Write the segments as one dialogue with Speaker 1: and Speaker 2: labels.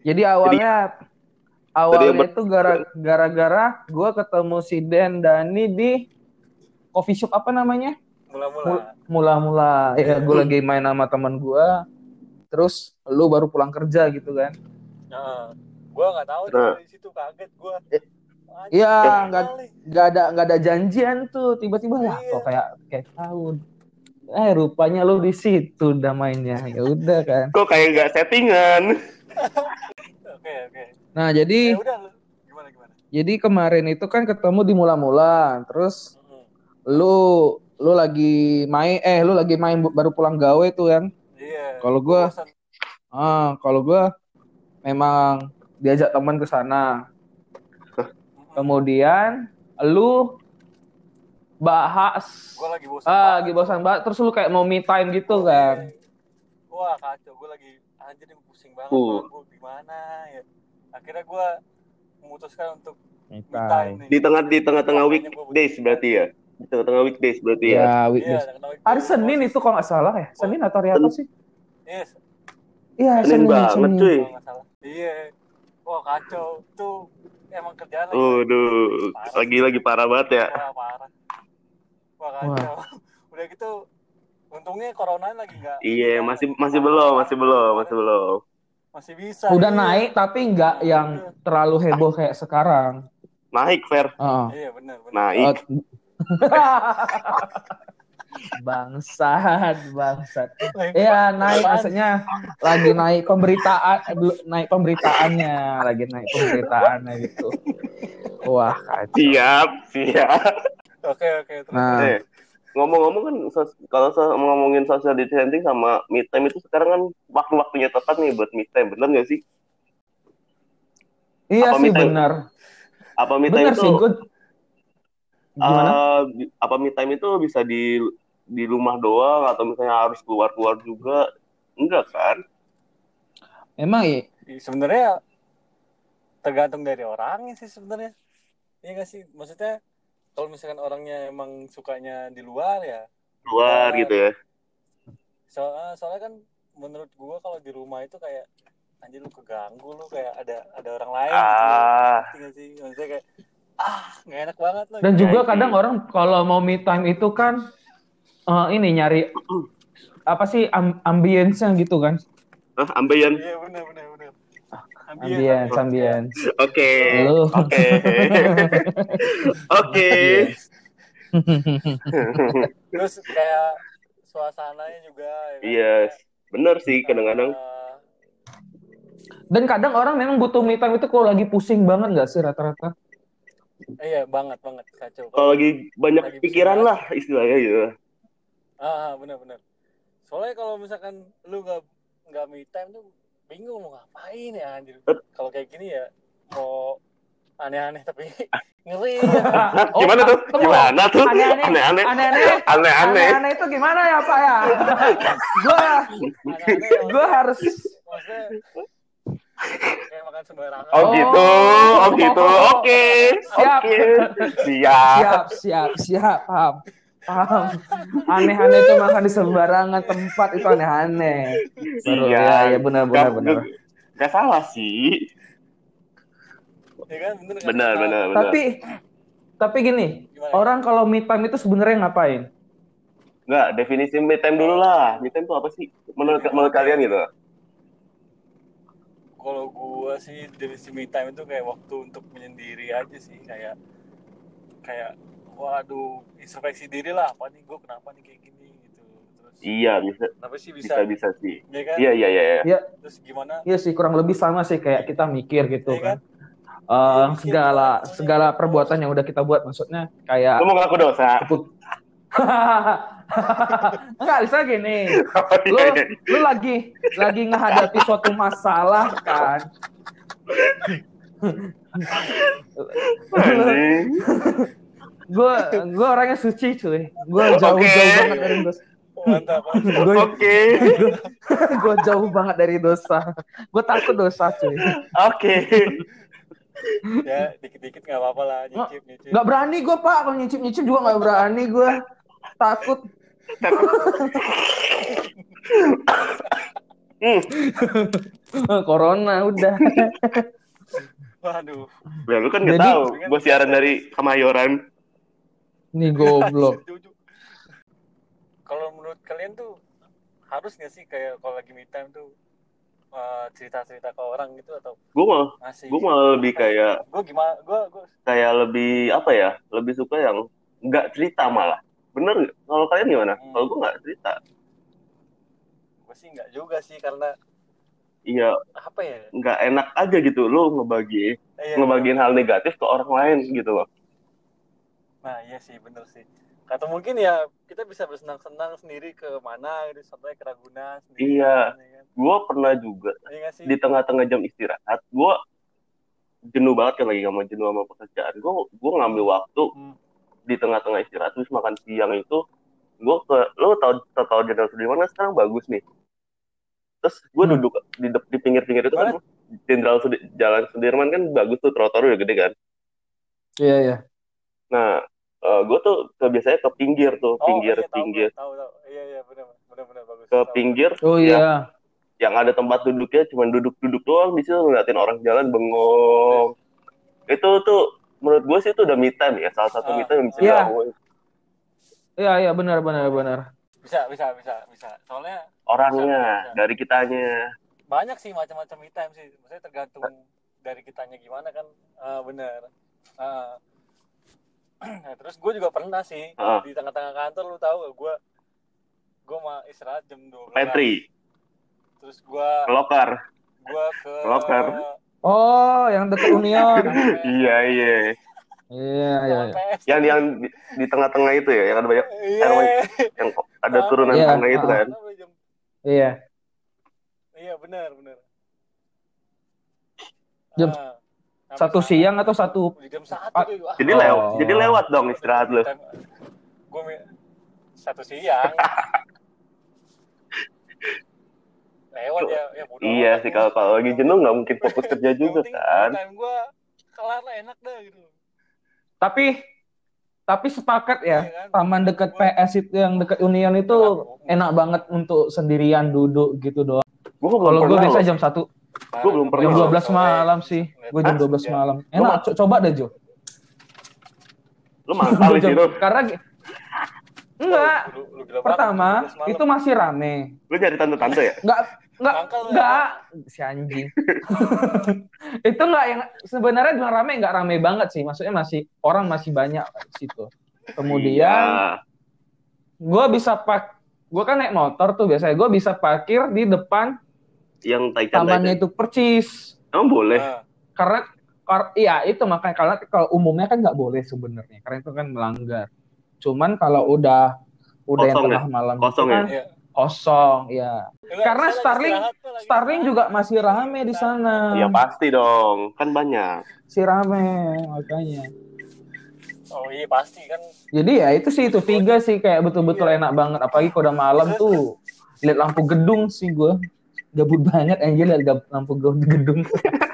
Speaker 1: Jadi awalnya awalnya itu gara- gara-gara gue ketemu si Den Dani di coffee shop apa namanya?
Speaker 2: Mula-mula.
Speaker 1: Mula-mula ya gue lagi main sama teman gue. Terus lu baru pulang kerja gitu kan?
Speaker 2: Nah, gue nggak tahu
Speaker 3: Nah.
Speaker 2: di situ kaget gue.
Speaker 1: Iya, nggak nggak ada nggak ada janjian tuh tiba-tiba lah
Speaker 2: Iya.
Speaker 1: kok kayak kayak tahun. Eh rupanya lu di situ udah mainnya. Ya udah kan.
Speaker 3: Kok kayak nggak settingan?
Speaker 2: Oke oke.
Speaker 1: Nah, jadi
Speaker 2: udah lu gimana gimana.
Speaker 1: jadi kemarin itu kan ketemu di mula-mula. Terus lu lu lagi main eh lu lagi main baru pulang gawe tuh kan.
Speaker 2: Iya.
Speaker 1: Kalau gua ah kalau gua memang diajak teman ke sana. Kemudian lu bahas
Speaker 2: Gua lagi bosan.
Speaker 1: ah
Speaker 2: banget.
Speaker 1: lagi bosan banget terus lu kayak mau me time gitu kan.
Speaker 2: Wah kacau, gue lagi anjir nih pusing banget,
Speaker 3: Uh.
Speaker 2: gue gimana ya. Akhirnya gue memutuskan untuk.
Speaker 3: Di tengah di tengah-tengah weekdays berarti ya? Di tengah-tengah weekdays berarti ya?
Speaker 1: Ya, weekdays. Hari Senin itu kalau nggak salah ya. Senin atau hari apa sih?
Speaker 2: Yes,
Speaker 1: Iya,
Speaker 3: Senin
Speaker 1: Senin.
Speaker 3: banget,
Speaker 1: Senin.
Speaker 3: cuy.
Speaker 2: Iya. Wah kacau, tuh emang kerjaan lagi.
Speaker 3: Waduh,
Speaker 2: Parah.
Speaker 3: lagi-lagi parah banget ya.
Speaker 2: Wah parah. Wah kacau. Udah gitu, untungnya corona lagi nggak.
Speaker 3: Iya, masih masih belum, masih belum, masih belum.
Speaker 2: Masih bisa.
Speaker 1: Udah
Speaker 2: iya.
Speaker 1: naik tapi nggak yang terlalu heboh kayak sekarang.
Speaker 3: Naik, Fer.
Speaker 1: Heeh.
Speaker 2: Iya benar benar.
Speaker 3: Naik.
Speaker 1: Bangsat, bangsat. Iya naik maksudnya lagi naik pemberitaan, belum naik pemberitaannya, lagi naik pemberitaannya gitu. Wah kacau.
Speaker 3: Siap, siap.
Speaker 2: Oke oke. terus.
Speaker 1: Nah,
Speaker 3: ngomong-ngomong kan sos- kalau ngomongin social distancing sama me time itu sekarang kan waktu-waktunya tepat nih buat me time, bener nggak sih?
Speaker 1: iya
Speaker 3: apa
Speaker 1: sih benar,
Speaker 3: Apa me time
Speaker 1: benar
Speaker 3: itu
Speaker 1: sih gue. Gimana?
Speaker 3: eh, bi- apa me time itu bisa di di rumah doang atau misalnya harus keluar-keluar juga? Enggak kan?
Speaker 1: Emang iya.
Speaker 2: sebenarnya tergantung dari orangnya sih sebenarnya iya gak sih maksudnya kalau misalkan orangnya emang sukanya di luar ya
Speaker 3: Keluar. gitu ya.
Speaker 2: so, ah, soalnya kan menurut gua kalau di rumah itu kayak anjir lu keganggu lu kayak ada ada orang lain gitu
Speaker 3: Ah,
Speaker 2: nggak sih maksudnya kayak ah nggak enak banget loh
Speaker 1: Dan
Speaker 2: gitu.
Speaker 1: juga kadang orang kalau mau me time itu kan eh, ini nyari apa sih am ambience-nya gitu kan?
Speaker 3: Hah, ambeien.
Speaker 2: iya benar benar benar
Speaker 1: Ambience, ambience.
Speaker 3: Oke. Oke. Oke.
Speaker 2: terus kayak suasananya juga ya kan?
Speaker 3: Iya, bener sih kadang-kadang.
Speaker 2: Eh,
Speaker 1: Dan kadang orang memang butuh me time itu kalau lagi pusing banget nggak sih rata-rata?
Speaker 2: iya banget banget kacau
Speaker 3: Kalau lagi banyak
Speaker 2: Lagi
Speaker 3: pikiran
Speaker 2: pusing
Speaker 3: lah istilahnya gitu.
Speaker 2: Ah, benar-benar. Soalnya kalau misalkan lu nggak nggak me time tuh bingung mau ngapain ya anjir. Kalau kayak gini ya mau aneh-aneh tapi ngeri. ya.
Speaker 1: Oh,
Speaker 3: Gimana tuh? Gimana tuh?
Speaker 1: Aneh-aneh.
Speaker 3: Aneh-aneh.
Speaker 1: Aneh-aneh.
Speaker 3: Aneh-aneh
Speaker 1: itu gimana ya Pak ya? gua gua harus
Speaker 2: maksudnya kayak makan sembarangan.
Speaker 3: Oh
Speaker 1: Oh.
Speaker 3: gitu, oh gitu, oke,
Speaker 1: Siap.
Speaker 3: oke, siap.
Speaker 1: siap siap siap paham paham aneh-aneh itu makan di sembarangan tempat itu aneh-aneh Baru,
Speaker 3: Iya.
Speaker 1: ya, ya benar benar
Speaker 3: Gak-
Speaker 1: benar
Speaker 3: Gak salah sih.
Speaker 2: Ya kan bener kan?
Speaker 3: Benar, benar, benar.
Speaker 1: tapi tapi gini
Speaker 2: Gimana?
Speaker 1: orang kalau me time itu sebenarnya ngapain
Speaker 3: Nggak, definisi me time dulu lah. Me time itu apa sih? Menurut menurut kalian gitu?
Speaker 2: Kalau gua sih definisi me time itu kayak waktu untuk menyendiri aja sih kayak kayak waduh introspeksi diri lah apa nih gua kenapa nih kayak gini gitu terus
Speaker 3: Iya, bisa,
Speaker 2: kenapa sih
Speaker 3: bisa,
Speaker 2: bisa,
Speaker 3: bisa sih.
Speaker 2: ya kan
Speaker 3: Iya, iya, iya. iya.
Speaker 1: ya
Speaker 2: terus gimana
Speaker 1: iya sih kurang lebih sama sih kayak kita mikir gitu
Speaker 2: ya kan
Speaker 1: kan Eh,
Speaker 2: Mikir
Speaker 1: segala segala perbuatan yang udah kita buat maksudnya kayak
Speaker 3: Lu mau ngaku dosa?
Speaker 1: keput Enggak, bisa gini. Lu lu lagi lagi menghadapi suatu masalah kan.
Speaker 3: Anjing.
Speaker 1: Gue gue orangnya suci cuy. Gue jauh
Speaker 3: Oke.
Speaker 1: jauh banget dari dosa.
Speaker 2: mantap
Speaker 1: Gue
Speaker 3: Oke,
Speaker 1: gue jauh banget dari dosa. Gue takut dosa cuy.
Speaker 3: oke.
Speaker 2: ya dikit-dikit nggak apa-apa lah nyicip nyicip
Speaker 1: Gak berani gue pak kalau nyicip nyicip juga gak berani gue. Takut.
Speaker 3: Hmm.
Speaker 1: Corona udah.
Speaker 2: Waduh.
Speaker 3: Ya lu kan nggak
Speaker 1: Jadi-
Speaker 3: tahu. Gue siaran dari Kemayoran.
Speaker 1: Nih goblok.
Speaker 2: Kalau menurut kalian tuh harus nggak sih kayak kalau lagi me time tuh eh, cerita-cerita ke orang gitu atau
Speaker 3: Gue malah,
Speaker 2: masih
Speaker 3: gue malah lebih kayak
Speaker 2: gue gimana gue gue
Speaker 3: kayak lebih apa ya? Lebih suka yang nggak cerita malah. Bener nggak? Kalau kalian gimana?
Speaker 2: Hmm.
Speaker 3: Kalau gue nggak cerita.
Speaker 2: gue sih nggak juga sih karena
Speaker 3: Iya,
Speaker 2: apa ya
Speaker 3: nggak enak aja gitu lo ngebagi
Speaker 2: Iya,
Speaker 3: ngebagiin hal negatif ke orang lain gitu loh.
Speaker 2: Nah iya sih bener sih atau mungkin ya kita bisa bersenang-senang sendiri ke mana gitu contohnya ke Ragunan sendiri
Speaker 3: Iya.
Speaker 2: ya kan?
Speaker 3: Gue pernah juga
Speaker 2: Iya
Speaker 3: di tengah-tengah jam istirahat, gue jenuh banget kan lagi sama jenuh sama pekerjaan. Gue gue ngambil waktu
Speaker 2: Hmm.
Speaker 3: di tengah-tengah istirahat terus makan siang itu gue ke lo tau tau, tau Jenderal Sudirman kan sekarang bagus nih. Terus gue
Speaker 1: Hmm.
Speaker 3: duduk di, di pinggir-pinggir itu kan Jenderal Sudi- Jalan Sudirman kan bagus tuh trotoar udah gede kan.
Speaker 1: Iya iya.
Speaker 3: Nah, gue tuh ke, biasanya ke pinggir tuh,
Speaker 2: Oh,
Speaker 3: pinggir
Speaker 2: iya, tahu,
Speaker 3: pinggir
Speaker 2: tahu tahu iya iya benar benar benar bagus
Speaker 3: ke
Speaker 2: Tahu.
Speaker 3: pinggir
Speaker 1: Oh
Speaker 3: Ya.
Speaker 1: iya.
Speaker 3: yang ada tempat duduknya cuma duduk-duduk doang di situ ngeliatin orang jalan bengong. Itu tuh menurut gue sih itu udah me time ya, salah satu
Speaker 2: Ah.
Speaker 3: me time yang bisa
Speaker 1: Iya.
Speaker 3: dilakuin.
Speaker 1: Iya iya benar benar benar.
Speaker 2: bisa bisa bisa bisa soalnya
Speaker 3: Orangnya,
Speaker 2: Bisa, bisa.
Speaker 3: dari kitanya.
Speaker 2: banyak sih macam-macam me time sih maksudnya tergantung dari kitanya gimana kan Ah, bener Ah. nah, terus gue juga pernah sih
Speaker 3: Ah.
Speaker 2: di tengah-tengah kantor lu tahu gak gue gue mah istirahat jam 12
Speaker 3: Petri,
Speaker 2: terus gue
Speaker 3: loker.
Speaker 2: gue ke
Speaker 3: Locker.
Speaker 1: Oh, yang dekat Union.
Speaker 3: Iya, iya.
Speaker 1: Iya iya. iya.
Speaker 3: Yang yang di, di tengah-tengah itu ya, yang ada banyak
Speaker 2: iya
Speaker 3: yang ada
Speaker 2: Ah.
Speaker 3: turunan
Speaker 1: Iya,
Speaker 3: tangga itu kan.
Speaker 1: Iya.
Speaker 2: iya benar benar
Speaker 1: Jam
Speaker 2: Ah,
Speaker 1: Satu siang atau satu
Speaker 2: jam satu
Speaker 1: Ah,
Speaker 3: Jadi
Speaker 1: Oh.
Speaker 3: lewat, jadi lewat dong istirahat lu.
Speaker 2: gue satu siang lewat ya ya bodo
Speaker 3: Iya sih kalau kalau lagi jenuh nggak mungkin fokus kerja juga kan.
Speaker 2: time gue kelar lah enak dah gitu
Speaker 1: tapi tapi sepakat ya.
Speaker 2: Iya kan?
Speaker 1: Taman dekat PS itu yang dekat Union itu enak banget untuk sendirian duduk gitu doang. Kalau gue biasa jam 1
Speaker 3: Gua belum pernah
Speaker 1: jam
Speaker 3: loh.
Speaker 1: 12 malam sih. Gue jam
Speaker 2: Hah?
Speaker 1: 12
Speaker 2: Ya.
Speaker 1: malam. Enak, co- coba deh Jo.
Speaker 3: Lu mantap di situ.
Speaker 1: Karena enggak,
Speaker 2: Lu- lu
Speaker 1: pertama
Speaker 2: 12 malam.
Speaker 1: itu masih rame.
Speaker 3: Lu nyari tante-tante ya?
Speaker 1: Enggak enggak
Speaker 2: lu
Speaker 1: enggak si anjing. itu enggak yang sebenarnya bilang rame enggak rame banget sih. Maksudnya masih orang masih banyak di situ. Kemudian
Speaker 3: Iya.
Speaker 1: gue bisa pak gue kan naik motor tuh biasanya gue bisa parkir di depan
Speaker 3: yang Taichan
Speaker 1: tamannya itu percis
Speaker 3: Emang boleh?
Speaker 2: Nah,
Speaker 1: karena kar- iya itu makanya karena kalau umumnya kan nggak boleh sebenarnya karena itu kan melanggar cuman kalau udah udah yang
Speaker 3: Kosong
Speaker 1: tengah malam itu
Speaker 3: Kosong ya?
Speaker 1: kan
Speaker 2: iya.
Speaker 1: kosong ya
Speaker 2: Enggak,
Speaker 1: Karena Starling-
Speaker 2: istirahat tuh, lagi
Speaker 1: Starling
Speaker 2: istirahat.
Speaker 1: juga masih rame di sana
Speaker 3: Ya pasti dong, kan banyak.
Speaker 1: si rame makanya
Speaker 2: Oh iya pasti kan.
Speaker 1: jadi ya itu sih itu tiga sih kayak betul-betul
Speaker 2: Iya.
Speaker 1: enak banget apalagi kalau udah malam tuh lihat lampu gedung sih gue gabut banget anjir gab- lampu gedung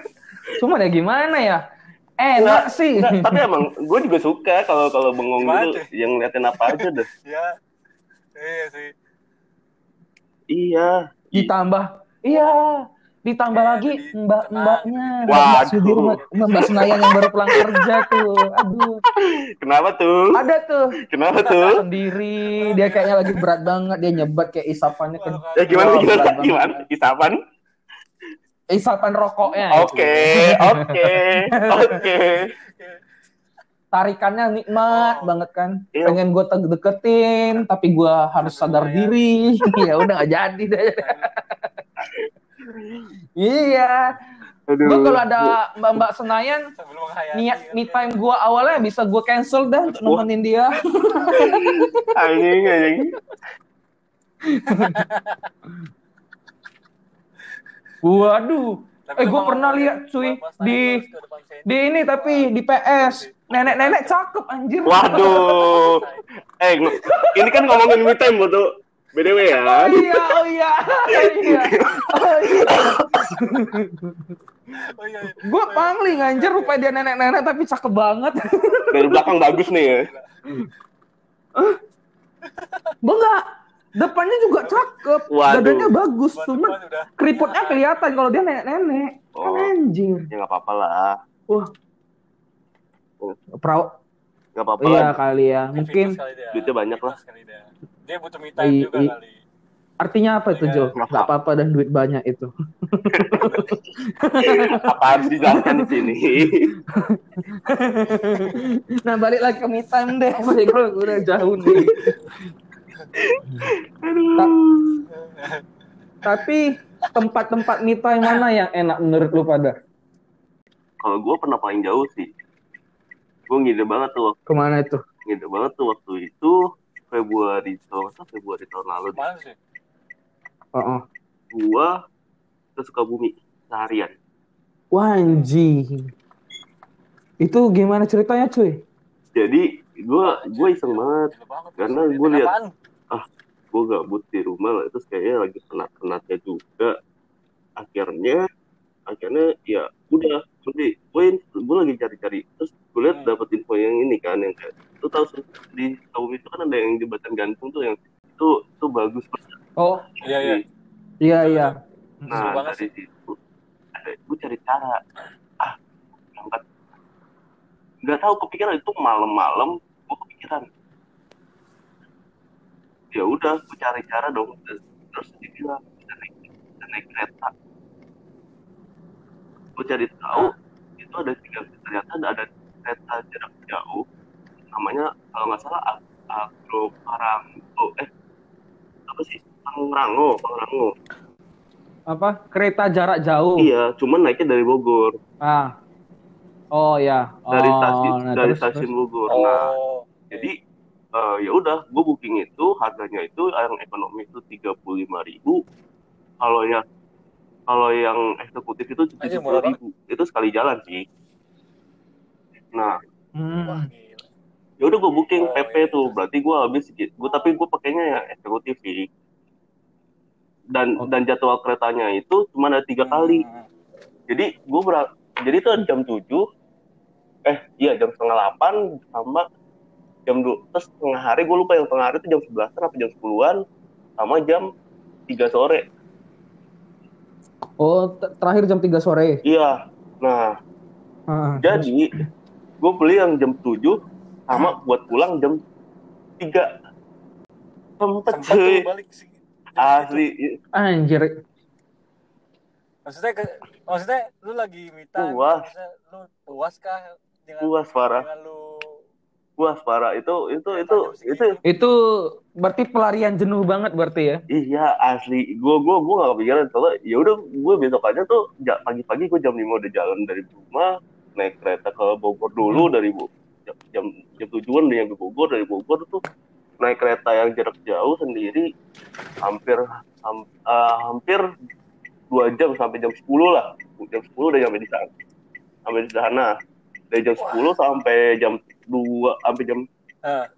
Speaker 1: cuman ya gimana ya enak sih
Speaker 3: Nggak, tapi emang gue juga suka kalau kalau bengong
Speaker 2: Gimana
Speaker 3: gitu yang ngeliatin apa aja deh.
Speaker 2: Ya. Iya sih.
Speaker 3: Iya.
Speaker 1: ditambah iya ditambah
Speaker 2: Eh,
Speaker 1: lagi
Speaker 2: jadi
Speaker 1: mbak-mbaknya
Speaker 3: tenang.
Speaker 1: mbak. Sudirman mbak Senayan yang baru pulang kerja tuh aduh
Speaker 3: Kenapa tuh?
Speaker 1: ada tuh
Speaker 3: Kenapa tuh?
Speaker 1: sendiri dia kayaknya lagi berat banget dia nyebat kayak isapannya ke
Speaker 3: Ya gimana
Speaker 1: Wah,
Speaker 3: gimana
Speaker 1: banget.
Speaker 3: gimana? Isapan?
Speaker 1: isapan rokoknya
Speaker 3: Oke, oke, oke.
Speaker 1: tarikannya nikmat
Speaker 2: Oh.
Speaker 1: banget kan
Speaker 3: Iya.
Speaker 1: pengen gue deketin tapi gue harus sadar diri ya udah gak jadi deh iya
Speaker 3: Aduh.
Speaker 1: gue kalau ada mbak mbak Senayan niat me time gue awalnya bisa gue cancel dah untuk nemenin dia
Speaker 3: anjing anjing.
Speaker 1: waduh
Speaker 2: Tapi
Speaker 1: eh gue pernah lihat cuy di di ini tapi di PS nenek-nenek cakep anjir
Speaker 3: Waduh. Eh, ini kan ngomongin me time betul. BDW ya.
Speaker 1: oh iya oh iya oh iya oh iya
Speaker 2: Oh iya. iya.
Speaker 1: gue pangling anjir rupanya dia nenek-nenek tapi cakep banget
Speaker 3: Dari belakang bagus nih ya.
Speaker 1: gue nggak Depannya juga cakep,
Speaker 3: Waduh.
Speaker 1: dadanya bagus, cuman keriputnya kelihatan kalau dia nenek-nenek. Kan
Speaker 3: Oh.
Speaker 1: anjir.
Speaker 3: Ya nggak apa-apa lah.
Speaker 1: Wah. Peraw
Speaker 3: Nggak apa-apa
Speaker 1: iya
Speaker 3: lah.
Speaker 1: kali ya. Mungkin.
Speaker 3: Duitnya banyak lah.
Speaker 2: Dia. Butuh me time
Speaker 1: I-
Speaker 2: juga
Speaker 1: i-
Speaker 2: kali.
Speaker 1: artinya apa itu,
Speaker 2: Iya.
Speaker 1: Jo? Gak apa-apa dan duit banyak itu.
Speaker 3: Apa harus dijelaskan di sini?
Speaker 1: nah, balik lagi ke me time deh. Balik ke udah jauh nih. Ta- tapi tempat-tempat me time mana yang enak menurut lu pada?
Speaker 3: Kalau gue pernah paling jauh sih. Gue ngide banget tuh waktu
Speaker 1: Ke mana itu?
Speaker 3: ngide banget tuh waktu itu Februari tahun Februari tahun lalu.
Speaker 2: Mana sih?
Speaker 1: Oh, oh.
Speaker 3: Gua ke Sukabumi seharian.
Speaker 1: Wah, anjing. Itu gimana ceritanya, cuy?
Speaker 3: Jadi gua gua iseng banget.
Speaker 2: Gila banget.
Speaker 3: Karena gua lihat-
Speaker 2: apaan?
Speaker 3: Gua gabut di rumah lah. Terus kayaknya lagi penat-penatnya juga. Akhirnya akhirnya ya udah udah gue gue lagi cari-cari terus gue lihat
Speaker 2: Hmm.
Speaker 3: dapet info yang ini kan yang kayak lu tahu sih, di Sukabumi itu kan ada yang jembatan gantung tuh yang itu itu bagus banget.
Speaker 1: Oh,
Speaker 2: Iya, iya.
Speaker 1: iya iya.
Speaker 2: Seru
Speaker 3: Nah
Speaker 2: banget
Speaker 3: dari situ ada gue cari cara. Ah angkat nggak tahu kepikiran itu malam-malam gue kepikiran. Ya udah gue cari cara dong. Terus dia bilang kita naik kita naik kereta. Gue cari tahu itu ada tiga ternyata ada, ada kereta jarak jauh namanya kalau nggak salah Ag- Agro Paranggo eh apa sih Pangrango Pangrango
Speaker 1: Apa? Kereta jarak jauh.
Speaker 3: Iya, cuman naiknya dari Bogor,
Speaker 1: Ah. Oh ya.
Speaker 3: dari
Speaker 1: Oh,
Speaker 3: stasiun
Speaker 1: nah,
Speaker 3: dari
Speaker 1: terus,
Speaker 3: stasiun
Speaker 1: terus.
Speaker 3: Bogor. Nah,
Speaker 2: Oh.
Speaker 3: jadi eh, ya udah, gue booking itu harganya itu yang ekonomi itu tiga puluh lima ribu, kalau yang kalau yang eksekutif itu tujuh puluh ribu. Itu sekali jalan sih. Nah,
Speaker 1: Hmm.
Speaker 2: Wah.
Speaker 3: Ya udah gue booking
Speaker 2: Oh,
Speaker 3: PP
Speaker 2: iya.
Speaker 3: tuh, berarti gue habis gue tapi gue pakainya yang eksekutif sih. Dan
Speaker 1: Oh.
Speaker 3: dan jadwal keretanya itu cuma ada tiga kali.
Speaker 2: Hmm.
Speaker 3: jadi gue berak jadi itu jam 7 eh iya jam setengah 8 sama jam 2 terus tengah hari gue lupa yang tengah hari itu jam 11 apa jam 10-an sama jam 3 sore
Speaker 1: Oh, terakhir jam 3 sore.
Speaker 3: iya nah
Speaker 1: Ah,
Speaker 3: jadi gue beli yang jam 7 sama buat pulang jam 3 sempet cuy
Speaker 2: tuh balik sih.
Speaker 3: asli.
Speaker 1: Anjir.
Speaker 2: Maksudnya ke, maksudnya lu lagi minta
Speaker 3: Puas.
Speaker 2: lu puas kah dengan
Speaker 3: puas parah
Speaker 2: dengan lu?
Speaker 3: Puas parah itu itu itu itu.
Speaker 1: Itu berarti pelarian jenuh banget berarti ya?
Speaker 3: Iya asli, gue gue gue gak kepikiran. Soalnya ya udah gue besok aja tuh pagi-pagi gue jam 5 udah jalan dari rumah naik kereta ke Bogor dulu dari Bu jam jam, jam tujuan udah nyampe Bogor dari Bogor tuh naik kereta yang jarak jauh sendiri hampir ham- eh, hampir dua jam sampai jam 10 lah. Jam 10 udah nyampe di sana sampai di sana. Dari jam 10 sampai jam 2 sampai jam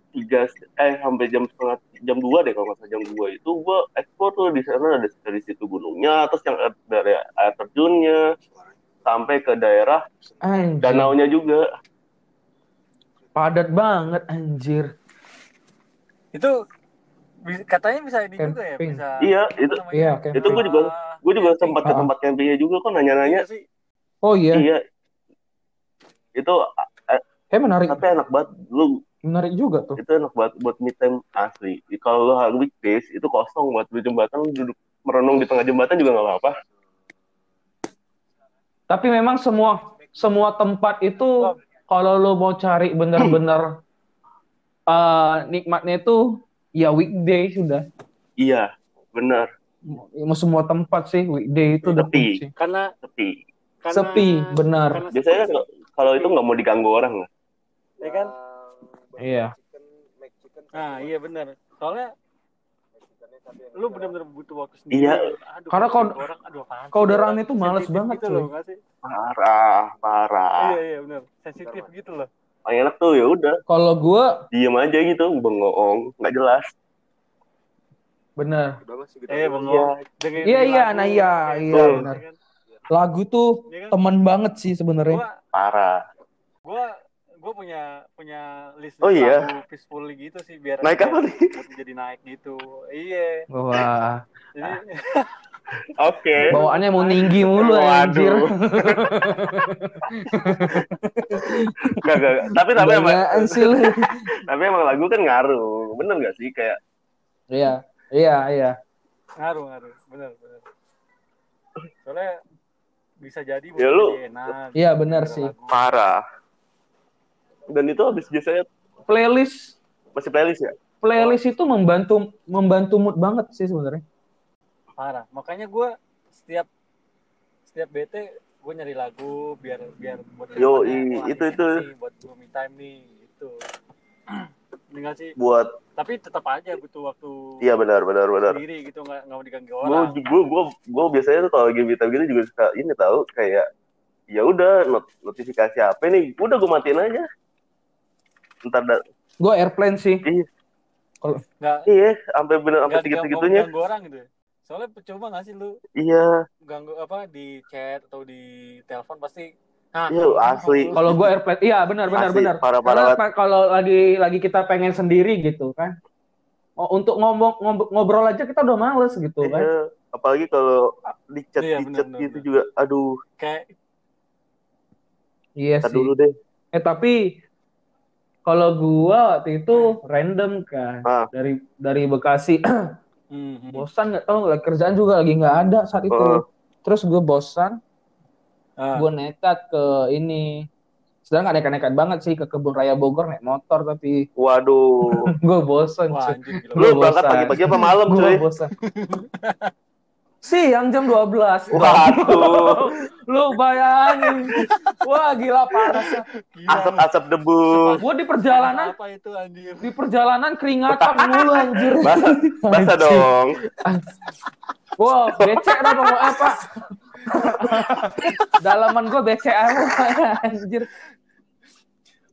Speaker 3: tiga eh sampai jam setengah jam dua deh kalau nggak salah jam dua itu gua ekspor tuh di sana ada dari situ gunungnya terus yang dari air terjunnya sampai ke daerah
Speaker 1: Anjir.
Speaker 3: danaunya juga
Speaker 1: Padat banget anjir.
Speaker 2: Itu katanya bisa ini juga ya,
Speaker 1: Camping.
Speaker 2: bisa
Speaker 3: iya itu?
Speaker 1: Iya, camping.
Speaker 3: itu gua juga
Speaker 2: Ah,
Speaker 3: gua juga
Speaker 2: camping.
Speaker 3: sempat ke
Speaker 1: Ah.
Speaker 3: tempat campingnya juga kok nanya-nanya
Speaker 2: Iya sih.
Speaker 1: Oh iya.
Speaker 3: iya itu eh,
Speaker 1: Kayak menarik.
Speaker 3: tapi enak banget lu
Speaker 1: Menarik juga tuh.
Speaker 3: itu enak banget buat me time asli kalau lu hari weekdays itu kosong buat di jembatan lu duduk merenung di tengah jembatan juga nggak apa-apa
Speaker 1: Tapi memang semua semua tempat itu kalau lo mau cari bener-bener eh, nikmatnya itu ya weekday sudah.
Speaker 3: iya benar
Speaker 1: Mau semua tempat sih weekday itu udah
Speaker 3: Sepi.
Speaker 2: Karena
Speaker 3: sepi
Speaker 2: karena
Speaker 1: Sepi, benar.
Speaker 2: karena
Speaker 3: biasanya
Speaker 2: sepi,
Speaker 3: nggak- kalau itu nggak mau diganggu orang lah
Speaker 2: ya kan?
Speaker 1: Iya.
Speaker 2: Nah, iya benar. Soalnya lu benar-benar butuh waktu sendiri.
Speaker 3: Iya.
Speaker 2: Aduh,
Speaker 1: Karena kalau-
Speaker 2: ketemu orang, aduh apaan
Speaker 1: kalau
Speaker 2: sih,
Speaker 1: udah
Speaker 2: orang
Speaker 1: rame tuh males banget,
Speaker 2: gitu loh, sih?
Speaker 3: parah parah
Speaker 2: Iya, iya benar. Sensitif gitu loh.
Speaker 3: paling enak tuh ya udah
Speaker 1: Kalau gue
Speaker 3: diem aja gitu bengong nggak jelas
Speaker 1: bener
Speaker 2: Eh, bengong.
Speaker 1: Iya, iya,
Speaker 2: lagu,
Speaker 1: nah iya, iya,
Speaker 2: gitu,
Speaker 1: benar.
Speaker 2: ya kan?
Speaker 1: lagu tuh
Speaker 2: Iya kan?
Speaker 1: temen banget sih sebenarnya.
Speaker 2: Gua
Speaker 3: parah
Speaker 2: gua gue punya punya list,
Speaker 3: Oh, iya?
Speaker 2: lagu peaceful gitu sih biar
Speaker 3: Naik apa nih?
Speaker 2: jadi naik gitu iya
Speaker 1: Wah,
Speaker 2: jadi
Speaker 3: Oke.
Speaker 1: bawaannya mau tinggi mulu anjir.
Speaker 3: Waduh. Gak, gak, gak. Tapi tapi emang, tapi emang lagu kan ngaruh. Bener gak sih kayak
Speaker 1: Iya, iya, iya.
Speaker 2: ngaruh ngaruh bener bener soalnya bisa jadi
Speaker 3: Ya, lu-
Speaker 2: enak
Speaker 1: Iya, benar
Speaker 2: denger
Speaker 1: sih.
Speaker 2: lagu.
Speaker 3: parah. Dan itu habis biasanya
Speaker 1: Playlist
Speaker 3: masih playlist ya?
Speaker 1: playlist itu membantu membantu mood banget sih sebenarnya.
Speaker 2: parah makanya gue setiap setiap bete gue nyari lagu biar biar buat
Speaker 3: Yo, i- itu- itu.
Speaker 2: nih, buat gue me time nih gitu tinggal sih
Speaker 3: Buat
Speaker 2: tapi tetap aja butuh waktu
Speaker 3: iya benar benar benar.
Speaker 2: sendiri gitu nggak nggak mau diganggu orang
Speaker 3: gue gue gue biasanya tuh kalau lagi beta gitu juga suka ini tahu kayak ya udah not- notifikasi apa nih udah gue matiin aja ntar da-
Speaker 1: Gue airplane sih.
Speaker 2: nggak
Speaker 3: iya sampai bener sampai
Speaker 2: nggak
Speaker 3: segitu
Speaker 2: diganggu
Speaker 3: gitunya
Speaker 2: ganggu orang gitu ya. soalnya percuma nggak sih lu
Speaker 3: iya
Speaker 2: ganggu apa di chat atau di telepon pasti nah
Speaker 3: Iya, asli.
Speaker 1: Kalau gue airplane, iya benar benar
Speaker 3: Asli,
Speaker 1: benar.
Speaker 3: parah, parah.
Speaker 1: kalau lagi lagi kita pengen sendiri gitu kan. Oh, untuk ngomong ngob- ngobrol aja kita udah males gitu kan.
Speaker 3: iya apalagi kalau di chat
Speaker 2: Iya,
Speaker 3: di chat gitu
Speaker 2: benar.
Speaker 3: juga aduh
Speaker 2: kayak
Speaker 1: Iya
Speaker 3: ntar
Speaker 1: sih.
Speaker 3: dulu deh
Speaker 1: Eh tapi kalau gua waktu itu random kan
Speaker 3: Ah.
Speaker 1: dari dari Bekasi
Speaker 2: hmm,
Speaker 1: bosan nggak tahu lagi kerjaan juga lagi nggak ada saat itu.
Speaker 3: Ah.
Speaker 1: Terus gue bosan,
Speaker 2: Ah,
Speaker 1: gue nekat ke ini. Sedang nggak nekat-nekat banget sih ke kebun raya Bogor naik motor tapi
Speaker 3: waduh
Speaker 1: gue bosan.
Speaker 2: wah anjir
Speaker 3: lu berangkat
Speaker 1: bosan.
Speaker 3: pagi-pagi apa malam
Speaker 1: Gua
Speaker 3: cuy
Speaker 1: bosan. Siang jam 12.
Speaker 3: waduh
Speaker 1: Lu bayangin. Wah, gila parah.
Speaker 2: Gila.
Speaker 3: asap-asap debu
Speaker 1: Gue di perjalanan
Speaker 2: apa itu anjir
Speaker 1: di perjalanan keringatan mulu anjir.
Speaker 3: basah basah dong
Speaker 1: Wah, becek dah pokoknya, Pak. Dalaman gue becek aja, anjir.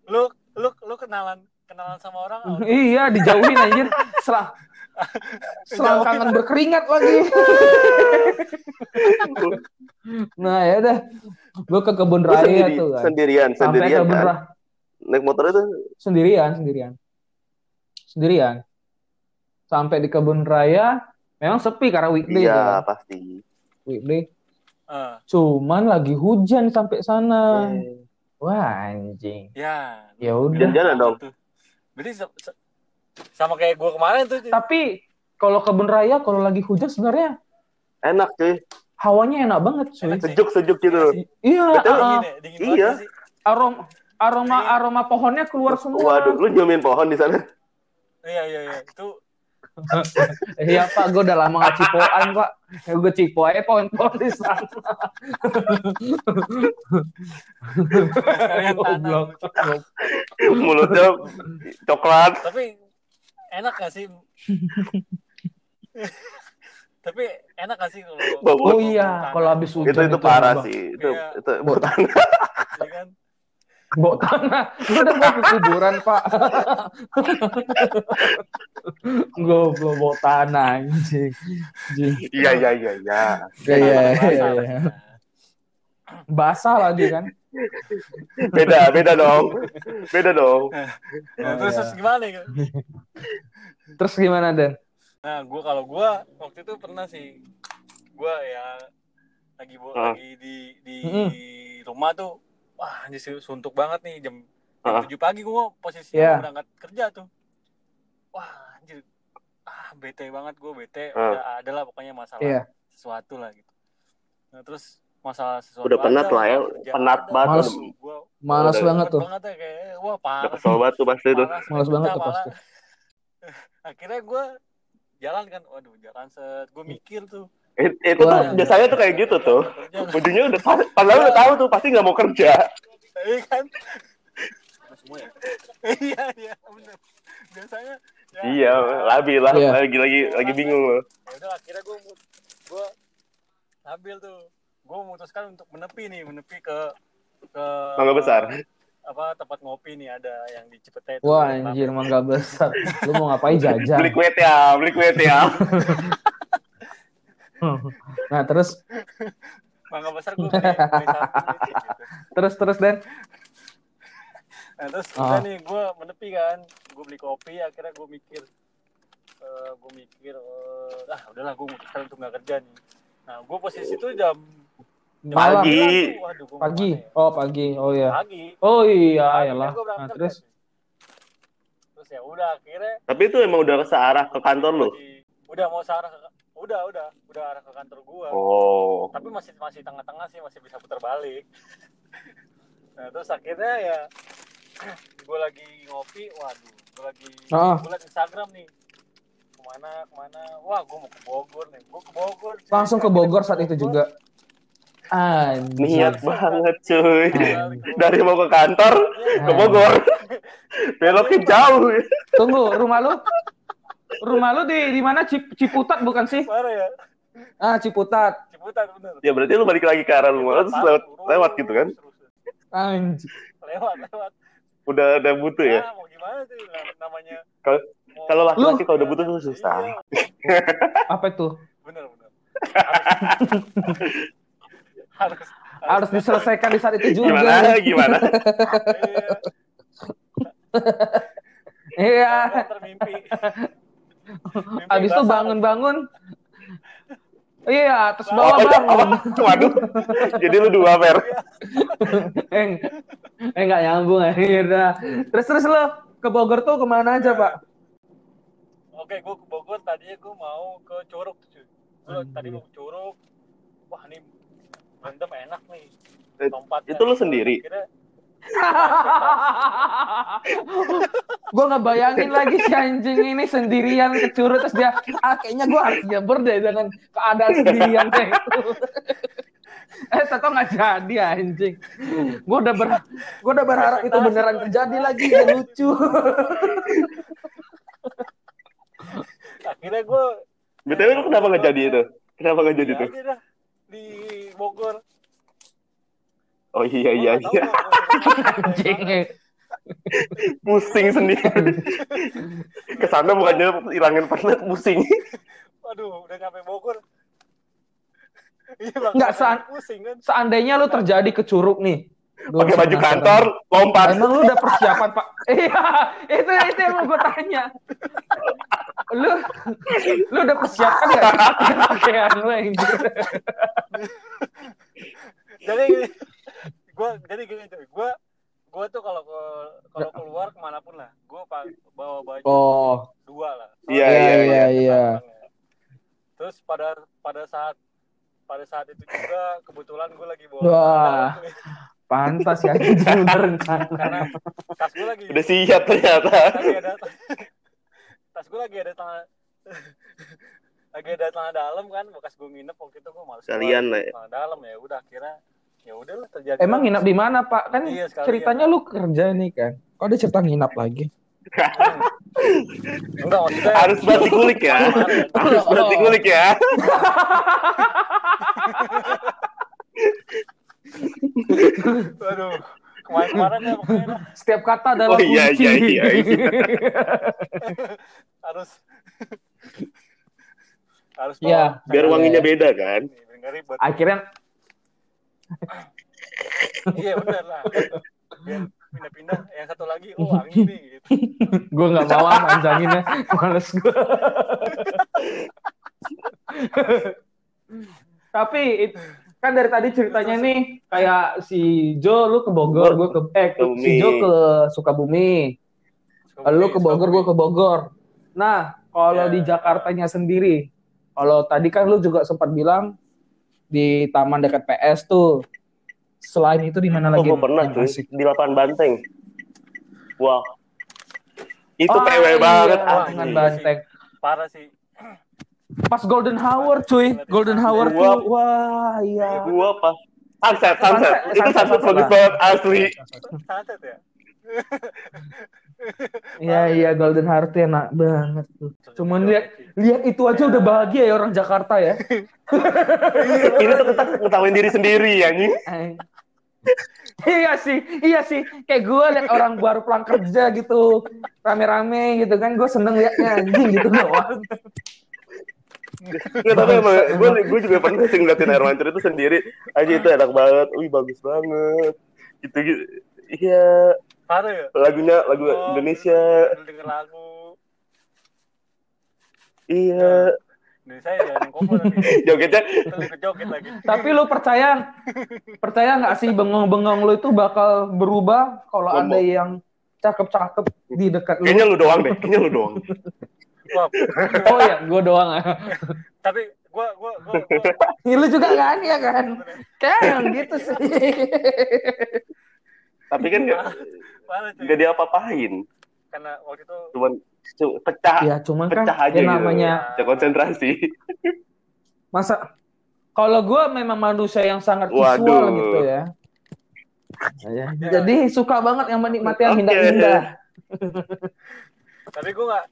Speaker 2: lu lu lu kenalan kenalan sama orang apa?
Speaker 1: Iya, dijauhin anjir. Selang selangkangan berkeringat lagi. nah, ya udah. Gue ke kebun raya
Speaker 3: sendiri,
Speaker 1: tuh kan.
Speaker 3: sendirian
Speaker 1: Sampai
Speaker 3: sendirian
Speaker 1: kebun
Speaker 3: kan
Speaker 1: raya.
Speaker 3: naik motor itu
Speaker 1: Sendirian, sendirian. Sendirian. Sampai di kebun raya, memang sepi karena weekday.
Speaker 3: iya
Speaker 1: kan.
Speaker 3: pasti
Speaker 1: Weekday.
Speaker 2: Ah,
Speaker 1: Cuman lagi hujan sampai sana.
Speaker 3: Eh,
Speaker 1: Wah, anjing.
Speaker 2: ya
Speaker 1: Ya udah.
Speaker 3: Hujan-hujanan dong.
Speaker 2: Berarti sama kayak gua kemarin tuh
Speaker 1: Tapi kalau kebun raya kalau lagi hujan sebenarnya
Speaker 3: enak cuy
Speaker 1: hawanya enak banget cuy.
Speaker 2: Enak sih.
Speaker 3: sejuk sejuk gitu
Speaker 1: Iya,
Speaker 3: Betul.
Speaker 1: ah,
Speaker 2: dingin ya dingin
Speaker 3: Iya.
Speaker 2: sih
Speaker 1: aroma aroma aroma pohonnya keluar semua.
Speaker 3: waduh lu nyomin pohon di sana
Speaker 2: iya iya iya itu
Speaker 1: Iya Pak, gue udah lama gak cipoan Pak. Ya, gue cipo aja pohon-pohon di sana. Goblok.
Speaker 3: mulutnya coklat
Speaker 2: tapi enak gak sih tapi enak gak sih kalau
Speaker 3: Bau.
Speaker 1: Oh iya, kalau habis hujan
Speaker 3: itu itu
Speaker 1: itu
Speaker 3: parah
Speaker 1: enak,
Speaker 3: sih itu
Speaker 2: Iya.
Speaker 3: itu
Speaker 1: Bau.
Speaker 2: ya kan
Speaker 1: Bawa tanah. Lu udah mau kuburan, Pak. Goblok bawa tanah anjing.
Speaker 3: Iya iya iya iya
Speaker 1: Iya, iya,
Speaker 2: Basah,
Speaker 1: iya,
Speaker 2: basah.
Speaker 1: iya. Basah lagi kan.
Speaker 3: Beda beda dong beda dong
Speaker 2: Nah,
Speaker 1: Oh,
Speaker 2: terus
Speaker 1: iya.
Speaker 2: terus gimana ya
Speaker 1: Terus gimana, Den?
Speaker 2: Nah, gua kalau gua waktu itu pernah sih, gua ya lagi bo-
Speaker 3: Ah.
Speaker 2: lagi di di rumah tuh, wah anjir sih, suntuk banget nih jam
Speaker 3: Ah.
Speaker 2: jam tujuh pagi gua posisinya
Speaker 1: Iya.
Speaker 2: mau berangkat kerja tuh, wah anjir, ah bete banget gua bete,
Speaker 3: Ah.
Speaker 2: udah ada lah pokoknya masalah
Speaker 1: Iya.
Speaker 2: sesuatu lah gitu. Nah terus masalah sesuatu
Speaker 3: Udah penat
Speaker 2: ada,
Speaker 3: lah ya, penat banget.
Speaker 1: Males.
Speaker 2: aduh, gua
Speaker 1: Malas
Speaker 3: Udah.
Speaker 1: banget tuh.
Speaker 2: banget ya kayak wah
Speaker 3: udah
Speaker 2: parah
Speaker 3: kesel banget tuh pasti tuh
Speaker 1: Males banget tuh pasti.
Speaker 2: akhirnya gue jalan kan waduh jalan set gue mikir tuh
Speaker 3: It- itu tuh
Speaker 1: Wah.
Speaker 3: biasanya tuh kayak gitu tuh ujungnya udah padahal udah tahu tuh pasti nggak mau kerja
Speaker 2: iya kan semua ya iya iya bener biasanya ya,
Speaker 3: iya labil lah
Speaker 1: Iya.
Speaker 3: lagi lagi lagi bingung loh
Speaker 2: ya udah akhirnya gue gue ambil tuh gue memutuskan untuk menepi nih menepi ke ke
Speaker 3: mangga besar
Speaker 2: apa tempat ngopi nih ada yang di Cipete itu.
Speaker 1: Wah, anjir mangga besar. Lu mau ngapain jajan?
Speaker 3: beli kue ya beli kue ya
Speaker 1: Nah, terus
Speaker 2: mangga besar gue beli, beli satu gitu.
Speaker 1: terus terus Den.
Speaker 2: nah terus
Speaker 1: Ah.
Speaker 2: udah nih gue menepi kan gue beli kopi akhirnya gue mikir eh gue mikir eh, ah udahlah gue mutuskan untuk nggak kerja nih nah gue posisi itu jam.
Speaker 3: Pagi.
Speaker 2: Waduh, gua
Speaker 1: Pagi.
Speaker 2: ya?
Speaker 1: Oh, pagi. Oh ya.
Speaker 2: pagi
Speaker 1: Oh iya, iyalah.
Speaker 2: gua
Speaker 1: Nah, terus
Speaker 2: terus ya udah akhirnya
Speaker 3: Tapi itu emang udah searah ke kantor lu.
Speaker 2: lagi- udah mau searah ke udah udah udah arah ke kantor gua
Speaker 3: Oh.
Speaker 2: tapi masih masih tengah-tengah sih masih bisa putar balik nah terus akhirnya ya gue lagi ngopi waduh gue lagi
Speaker 1: Ah.
Speaker 2: gue liat Instagram nih ke mana ke mana wah gue mau ke Bogor nih gue ke Bogor
Speaker 1: langsung ke Bogor saat itu juga. Anjir.
Speaker 3: Niat banget cuy.
Speaker 1: Hmm.
Speaker 3: Dari mau ke kantor ke Bogor. Beloknya jauh.
Speaker 1: Tunggu, rumah lu Rumah lu di di mana Cip, Ciputat bukan sih?
Speaker 2: ya
Speaker 1: Ah, Ciputat.
Speaker 2: Ciputat bener
Speaker 3: Ya berarti lu balik lagi ke arah rumah lu terus lewat, lewat gitu kan?
Speaker 1: Anjir.
Speaker 2: lewat lewat
Speaker 3: Udah ada butuh ya.
Speaker 2: Ah, mau gimana tuh Nam- namanya
Speaker 3: Kalau
Speaker 2: mau-
Speaker 3: kalau laki-laki
Speaker 1: Lu-
Speaker 3: kalau udah butuh tuh susah.
Speaker 2: Iya,
Speaker 1: Apa itu?
Speaker 2: bener bener harus harus
Speaker 1: diselesaikan di saat itu juga.
Speaker 3: Gimana? Gimana?
Speaker 2: iya.
Speaker 1: Iya. Habis itu bangun-bangun. Iya, terus
Speaker 3: Oh,
Speaker 1: bawa
Speaker 3: apa?
Speaker 1: bangun.
Speaker 3: Waduh. Jadi lu dua per.
Speaker 1: eh, eh nggak nyambung akhirnya. Terus terus lo ke Bogor tuh ke mana aja pak?
Speaker 2: Oke, gue ke Bogor tadinya gue mau ke Curug tuh. cuy. Gue
Speaker 1: Anjir.
Speaker 2: tadi mau ke Curug. Wah, ini berantem enak nih.
Speaker 3: Eh,
Speaker 2: Tempatnya.
Speaker 3: itu lu sendiri?
Speaker 2: Kira
Speaker 1: gue nggak bayangin lagi si anjing ini sendirian ke Curug terus dia ah kayaknya gue harus nyeber deh dengan keadaan sendirian kayak itu. eh tetap nggak jadi anjing. Gue udah ber gue udah berharap itu beneran terjadi lagi ya lucu.
Speaker 2: akhirnya gue
Speaker 3: BTW lu kenapa nggak jadi itu? Kenapa nggak jadi tuh?
Speaker 2: Di Bogor.
Speaker 3: Oh iya iya
Speaker 2: nggak
Speaker 3: iya.
Speaker 1: anjing.
Speaker 3: Pusing sendiri. Ke sana bukannya hilangin penat pusing.
Speaker 2: Waduh, udah nyampe Bogor. Iya, Bang.
Speaker 1: Nggak, San.
Speaker 2: pusing kan.
Speaker 1: Seandainya lu terjadi ke Curug nih.
Speaker 3: Pakai baju kantor, lompat.
Speaker 1: Emang lu udah persiapan pak? Iya, itu itu yang mau gue tanya. Lu lu udah persiapan nggak pakai pakaian lu yang gitu?
Speaker 2: jadi gue jadi gini cuy gue gue tuh kalau ke kalau keluar ke mana pun lah gue bawa baju
Speaker 1: Oh,
Speaker 2: dua lah
Speaker 3: Iya,
Speaker 1: iya, iya, iya.
Speaker 2: terus pada pada saat pada saat itu juga kebetulan gue lagi bawa
Speaker 1: Wah. Pantas ya anjing udah rencana.
Speaker 2: karena tas gue lagi
Speaker 3: Udah siap ternyata.
Speaker 2: lagi ada tas gue lagi ada tangan lagi ada tangan dalam kan bekas gue nginep waktu itu gue males
Speaker 3: Sekalian
Speaker 2: keluar
Speaker 3: lah ya.
Speaker 2: tangan dalam ya udah kira ya udahlah terjadi
Speaker 1: Emang nginap di mana pak? Kan
Speaker 2: Iya,
Speaker 1: ceritanya lu kerja nih kan. Kok ada cerita nginap lagi?
Speaker 2: enggak maksudnya
Speaker 3: Harus berarti kulik ya. Harus berarti kulik ya.
Speaker 2: Waduh, kemarin-kemarin ya pokoknya dah.
Speaker 1: Setiap kata adalah
Speaker 3: Oh, iya,
Speaker 1: kunci.
Speaker 3: iya, iya, iya.
Speaker 2: harus harus bawa-
Speaker 3: Biar wanginya beda kan.
Speaker 1: Akhirnya
Speaker 2: Iya benar lah. Pindah-pindah yang satu lagi, oh wangi nih gitu.
Speaker 1: gue nggak mau manjanginnya, males gue. Tapi it- kan dari tadi ceritanya nih kayak si Jo lu ke Bogor, gue ke eh si
Speaker 3: Sukabumi.
Speaker 1: Jo ke Sukabumi, lu ke Bogor, gue ke Bogor. Nah kalau
Speaker 2: Ya.
Speaker 1: di Jakartanya sendiri, kalau tadi kan lu juga sempat bilang di taman dekat PS tuh. Selain itu di mana
Speaker 3: Oh,
Speaker 1: lagi?
Speaker 3: gue pernah
Speaker 1: asik?
Speaker 3: Di lapangan banteng. Wah. Itu
Speaker 1: Oh,
Speaker 3: PW
Speaker 1: iya,
Speaker 3: banget.
Speaker 1: lapangan banteng.
Speaker 2: Parah sih.
Speaker 1: Pas Golden Hour cuy, Golden Hour
Speaker 3: Gua-
Speaker 1: tuh, wah iya.
Speaker 3: Gua pas sunset, sunset.
Speaker 1: Sunset,
Speaker 3: Itu
Speaker 1: sunset,
Speaker 3: bagus banget asli.
Speaker 2: Sunset ya.
Speaker 1: Iya iya Golden Hour tuh enak banget tuh. Cuman lihat lihat itu aja udah bahagia ya orang Jakarta ya.
Speaker 3: Ini tuh kita ngetawain diri sendiri anjing.
Speaker 1: Eh. iya sih, iya sih. Kayak gue liat orang baru pulang kerja gitu, rame-rame gitu kan, gue seneng liatnya anjing gitu doang.
Speaker 3: Nggak, tapi emang gue gue juga pernah sih ngeliatin air mancur itu sendiri. Aja itu enak banget. Wih bagus banget. Gitu gitu. Iya.
Speaker 2: Parah ya?
Speaker 3: lagunya lagu
Speaker 2: Oh,
Speaker 3: Indonesia
Speaker 2: denger lagu.
Speaker 3: iya
Speaker 2: Indonesia ya yang koplo
Speaker 3: jogetnya
Speaker 2: joget lagi.
Speaker 1: Tapi lu percaya percaya nggak sih bengong-bengong lu itu bakal berubah kalau ada yang cakep-cakep di dekat lu?
Speaker 3: kayaknya lu doang deh kayaknya lu doang
Speaker 1: Oh ya, gue doang.
Speaker 2: tapi gua gua gua, gua
Speaker 1: Ya, lu juga kan ya kan? Kayak gitu sih.
Speaker 3: tapi kan
Speaker 2: cuy.
Speaker 3: nggak diapa-apain
Speaker 2: Karena waktu itu
Speaker 3: cuman cu- pecah
Speaker 1: ya cuman kan
Speaker 3: pecah aja
Speaker 1: ya
Speaker 3: gitu
Speaker 1: namanya
Speaker 3: ya konsentrasi
Speaker 1: masa kalau gue memang manusia yang sangat visual
Speaker 3: Waduh.
Speaker 1: gitu ya. Ya, Jadi suka banget yang menikmati yang indah-indah.
Speaker 2: tapi gua nggak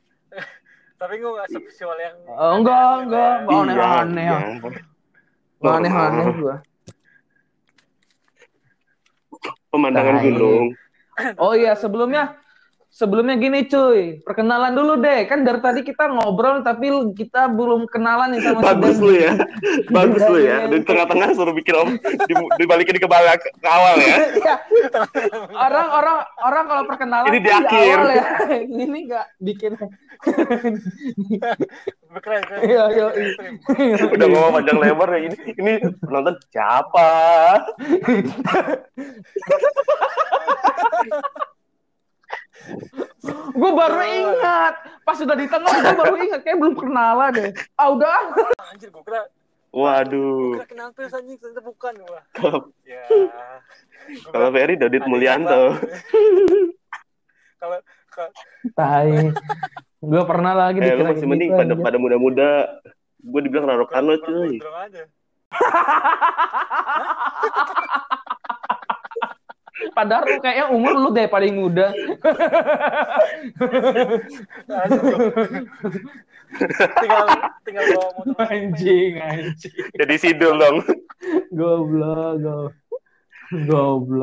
Speaker 2: tapi gua nggak sevisual yang
Speaker 1: Oh, enggak, enggak, enggak.
Speaker 3: Iya,
Speaker 1: aneh-aneh ya.
Speaker 3: iya.
Speaker 1: Nggak aneh-aneh gue.
Speaker 3: pemandangan gunung
Speaker 1: Oh iya, sebelumnya sebelumnya gini cuy, perkenalan dulu deh. Kan dari tadi kita ngobrol tapi kita belum kenalan nih sama
Speaker 3: bagus lu ya. Bagus lu
Speaker 1: Iya,
Speaker 3: ya di tengah-tengah suruh bikin om di, dibalikin ke bawah ke awal ya.
Speaker 1: Ya, orang orang orang kalau perkenalan
Speaker 3: Ini di
Speaker 1: kan
Speaker 3: akhir.
Speaker 1: awal ya. Ini enggak bikin.
Speaker 2: keren keren.
Speaker 1: Iya, iya,
Speaker 3: udah ngomong panjang lebar ya. Ini ini penonton siapa
Speaker 1: gue baru ingat. Pas sudah di tengah gue baru ingat. Kayak belum kenalan deh. Ah udah.
Speaker 2: anjir gua kira
Speaker 3: waduh.
Speaker 2: gua kira kenal tuh anjing ternyata bukan wah
Speaker 3: kalau
Speaker 2: ya.
Speaker 3: kalau Ferry Dodit Mulyanto.
Speaker 2: kalau
Speaker 1: Tai. Gue pernah lagi
Speaker 3: eh lu
Speaker 1: dikira
Speaker 3: masih
Speaker 1: gitu,
Speaker 3: mending pada
Speaker 1: anjir.
Speaker 3: pada muda-muda. Gue dibilang Raro Karno
Speaker 2: kalau
Speaker 3: cuy
Speaker 1: Padahal lu kayaknya umur lu deh paling muda.
Speaker 2: Tinggal tinggal bawa motor
Speaker 1: anjing, anjing.
Speaker 3: jadi sidul dong
Speaker 1: Goblok, goblok. Goblok.